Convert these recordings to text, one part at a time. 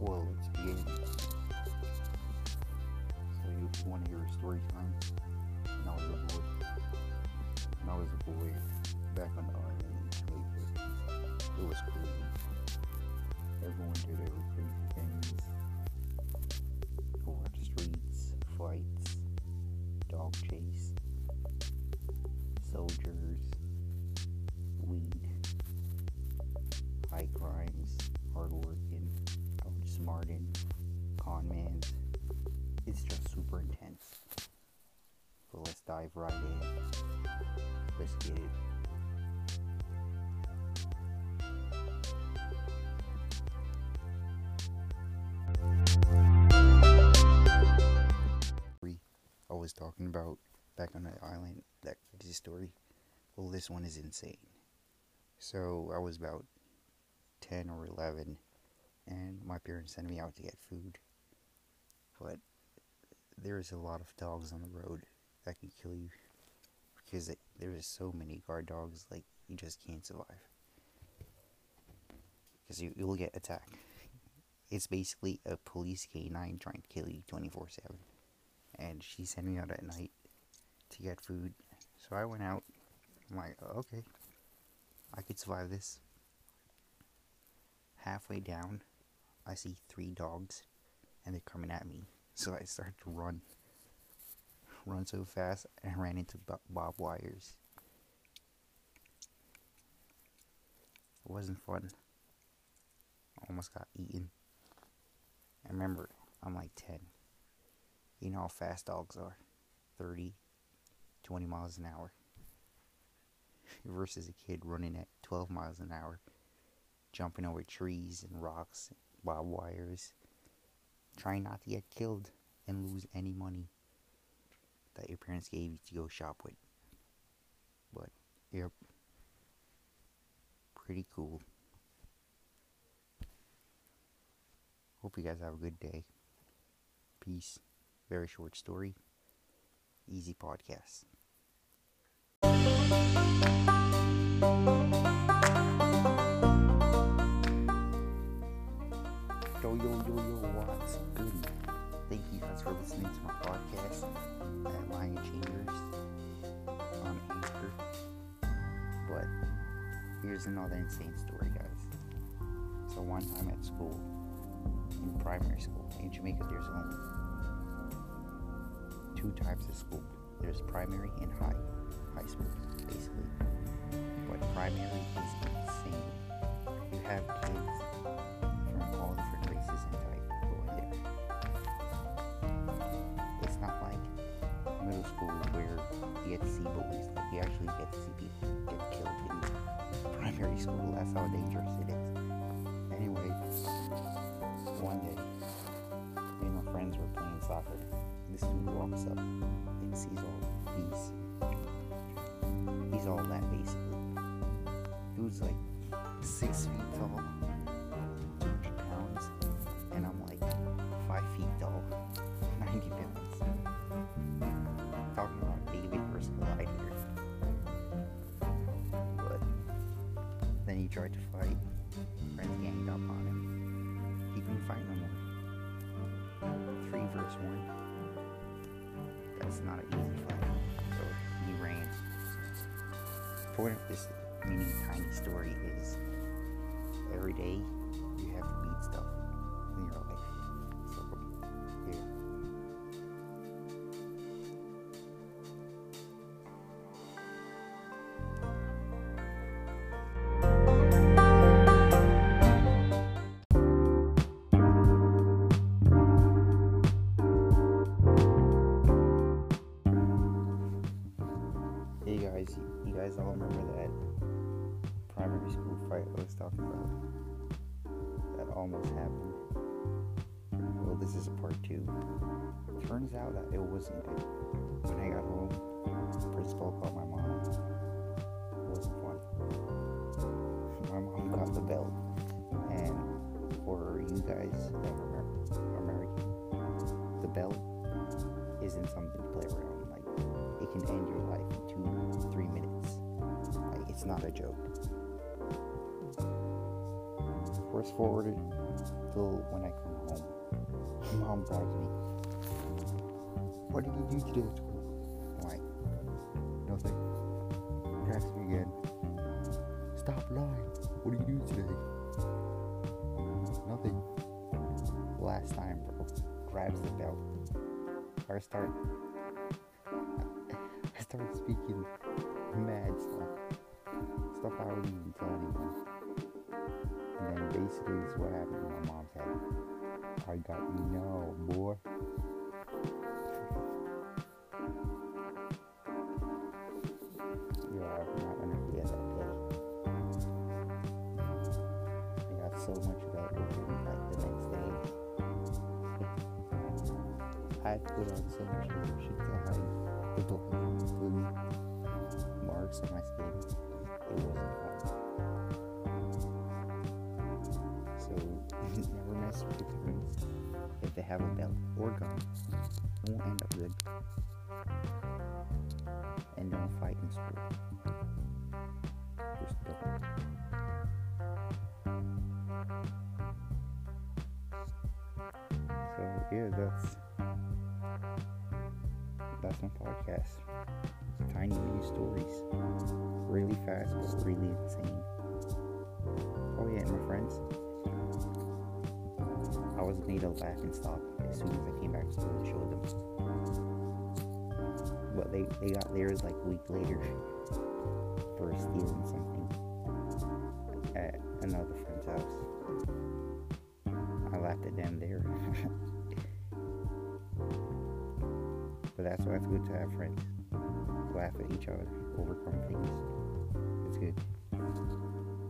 Well, it's beginning. So you want to hear a story time? When I was a boy. When I was a boy, back on the island it was crazy. Everyone did every crazy things. The streets, fights, dog chase, soldiers, It's just super intense. So let's dive right in. Let's get it. I was talking about back on the island, that crazy story. Well, this one is insane. So I was about 10 or 11, and my parents sent me out to get food. But there's a lot of dogs on the road that can kill you because it, there's so many guard dogs, like, you just can't survive. Because you, you'll get attacked. It's basically a police canine trying to kill you 24 7 and she sent me out at night to get food. So I went out. I'm like, oh, okay, I could survive this. Halfway down, I see three dogs, and they're coming at me. So I started to run. Run so fast, and I ran into bob wires. It wasn't fun. I almost got eaten. I remember, I'm like 10. You know how fast dogs are 30, 20 miles an hour. Versus a kid running at 12 miles an hour, jumping over trees and rocks, barbed wires, trying not to get killed and lose any money that your parents gave you to go shop with. But, yep, pretty cool. Hope you guys have a good day. Peace. Very short story. Easy podcast. Yo, yo, yo, what's good? Thank you guys for listening to my podcast at Lion Chambers on Anchor. But here's another insane story, guys. So, one time at school, in primary school, in Jamaica, there's only two types of school. There's primary and high, high school, basically. But primary is insane. You have kids middle school where you get to see bullies. Like you actually get to see people get killed in primary school. That's how dangerous it is. Anyway, one day, me and my friends were playing soccer this dude walks up and sees all he's he's all that basically. Dude's like six feet tall, tried to fight. Friends ganged up on him. He couldn't fight no more. Three versus one That's not an easy fight. So he ran. Point of this mini tiny story is every day you have to beat stuff was talking about? That almost happened. Well, this is part two. Turns out that it wasn't good. When I got home, the principal called my mom. It wasn't fun. My mom got the belt. And for you guys that are American, the belt isn't something to play around. Like, it can end your life in two, three minutes. Like, it's not a joke. Fast forwarded still when I come home, mom tags me. What did you do today at school? I'm nothing. Tags me again. Stop lying. What did you do today? Nothing. Last time, bro. Grabs the belt. I start. I start speaking mad stuff. Stuff I wouldn't even tell anyone. Basically this is what happened to my mom's head. I got you now, boy. Yeah, I'm not gonna forget that day. I got so much about whooping like the next day. I put on so much shit to hide the marks on my skin. If they have a belt or gun. It won't end up good. And don't fight in school. Just don't. So yeah, that's that's my podcast. Tiny mini stories. Really fast but really insane. Oh yeah, and my friends. I was made a laugh and stop as soon as I came back to and showed them. But they, they got theirs like a week later for stealing something at another friend's house. I laughed at them there. but that's why it's good to have friends. Laugh at each other, overcome things. It's good.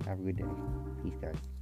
Have a good day. Peace, guys.